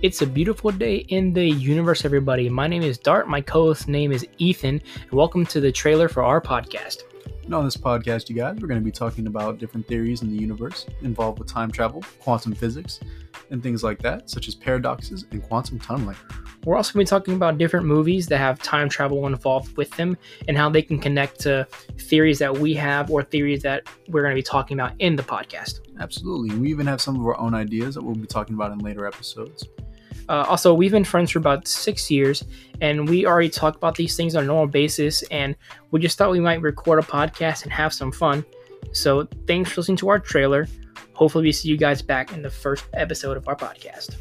It's a beautiful day in the universe, everybody. My name is Dart. My co host name is Ethan. And welcome to the trailer for our podcast. And on this podcast, you guys, we're going to be talking about different theories in the universe involved with time travel, quantum physics, and things like that, such as paradoxes and quantum tunneling. We're also going to be talking about different movies that have time travel involved with them and how they can connect to theories that we have or theories that we're going to be talking about in the podcast. Absolutely. We even have some of our own ideas that we'll be talking about in later episodes. Uh, also, we've been friends for about six years, and we already talk about these things on a normal basis. And we just thought we might record a podcast and have some fun. So, thanks for listening to our trailer. Hopefully, we see you guys back in the first episode of our podcast.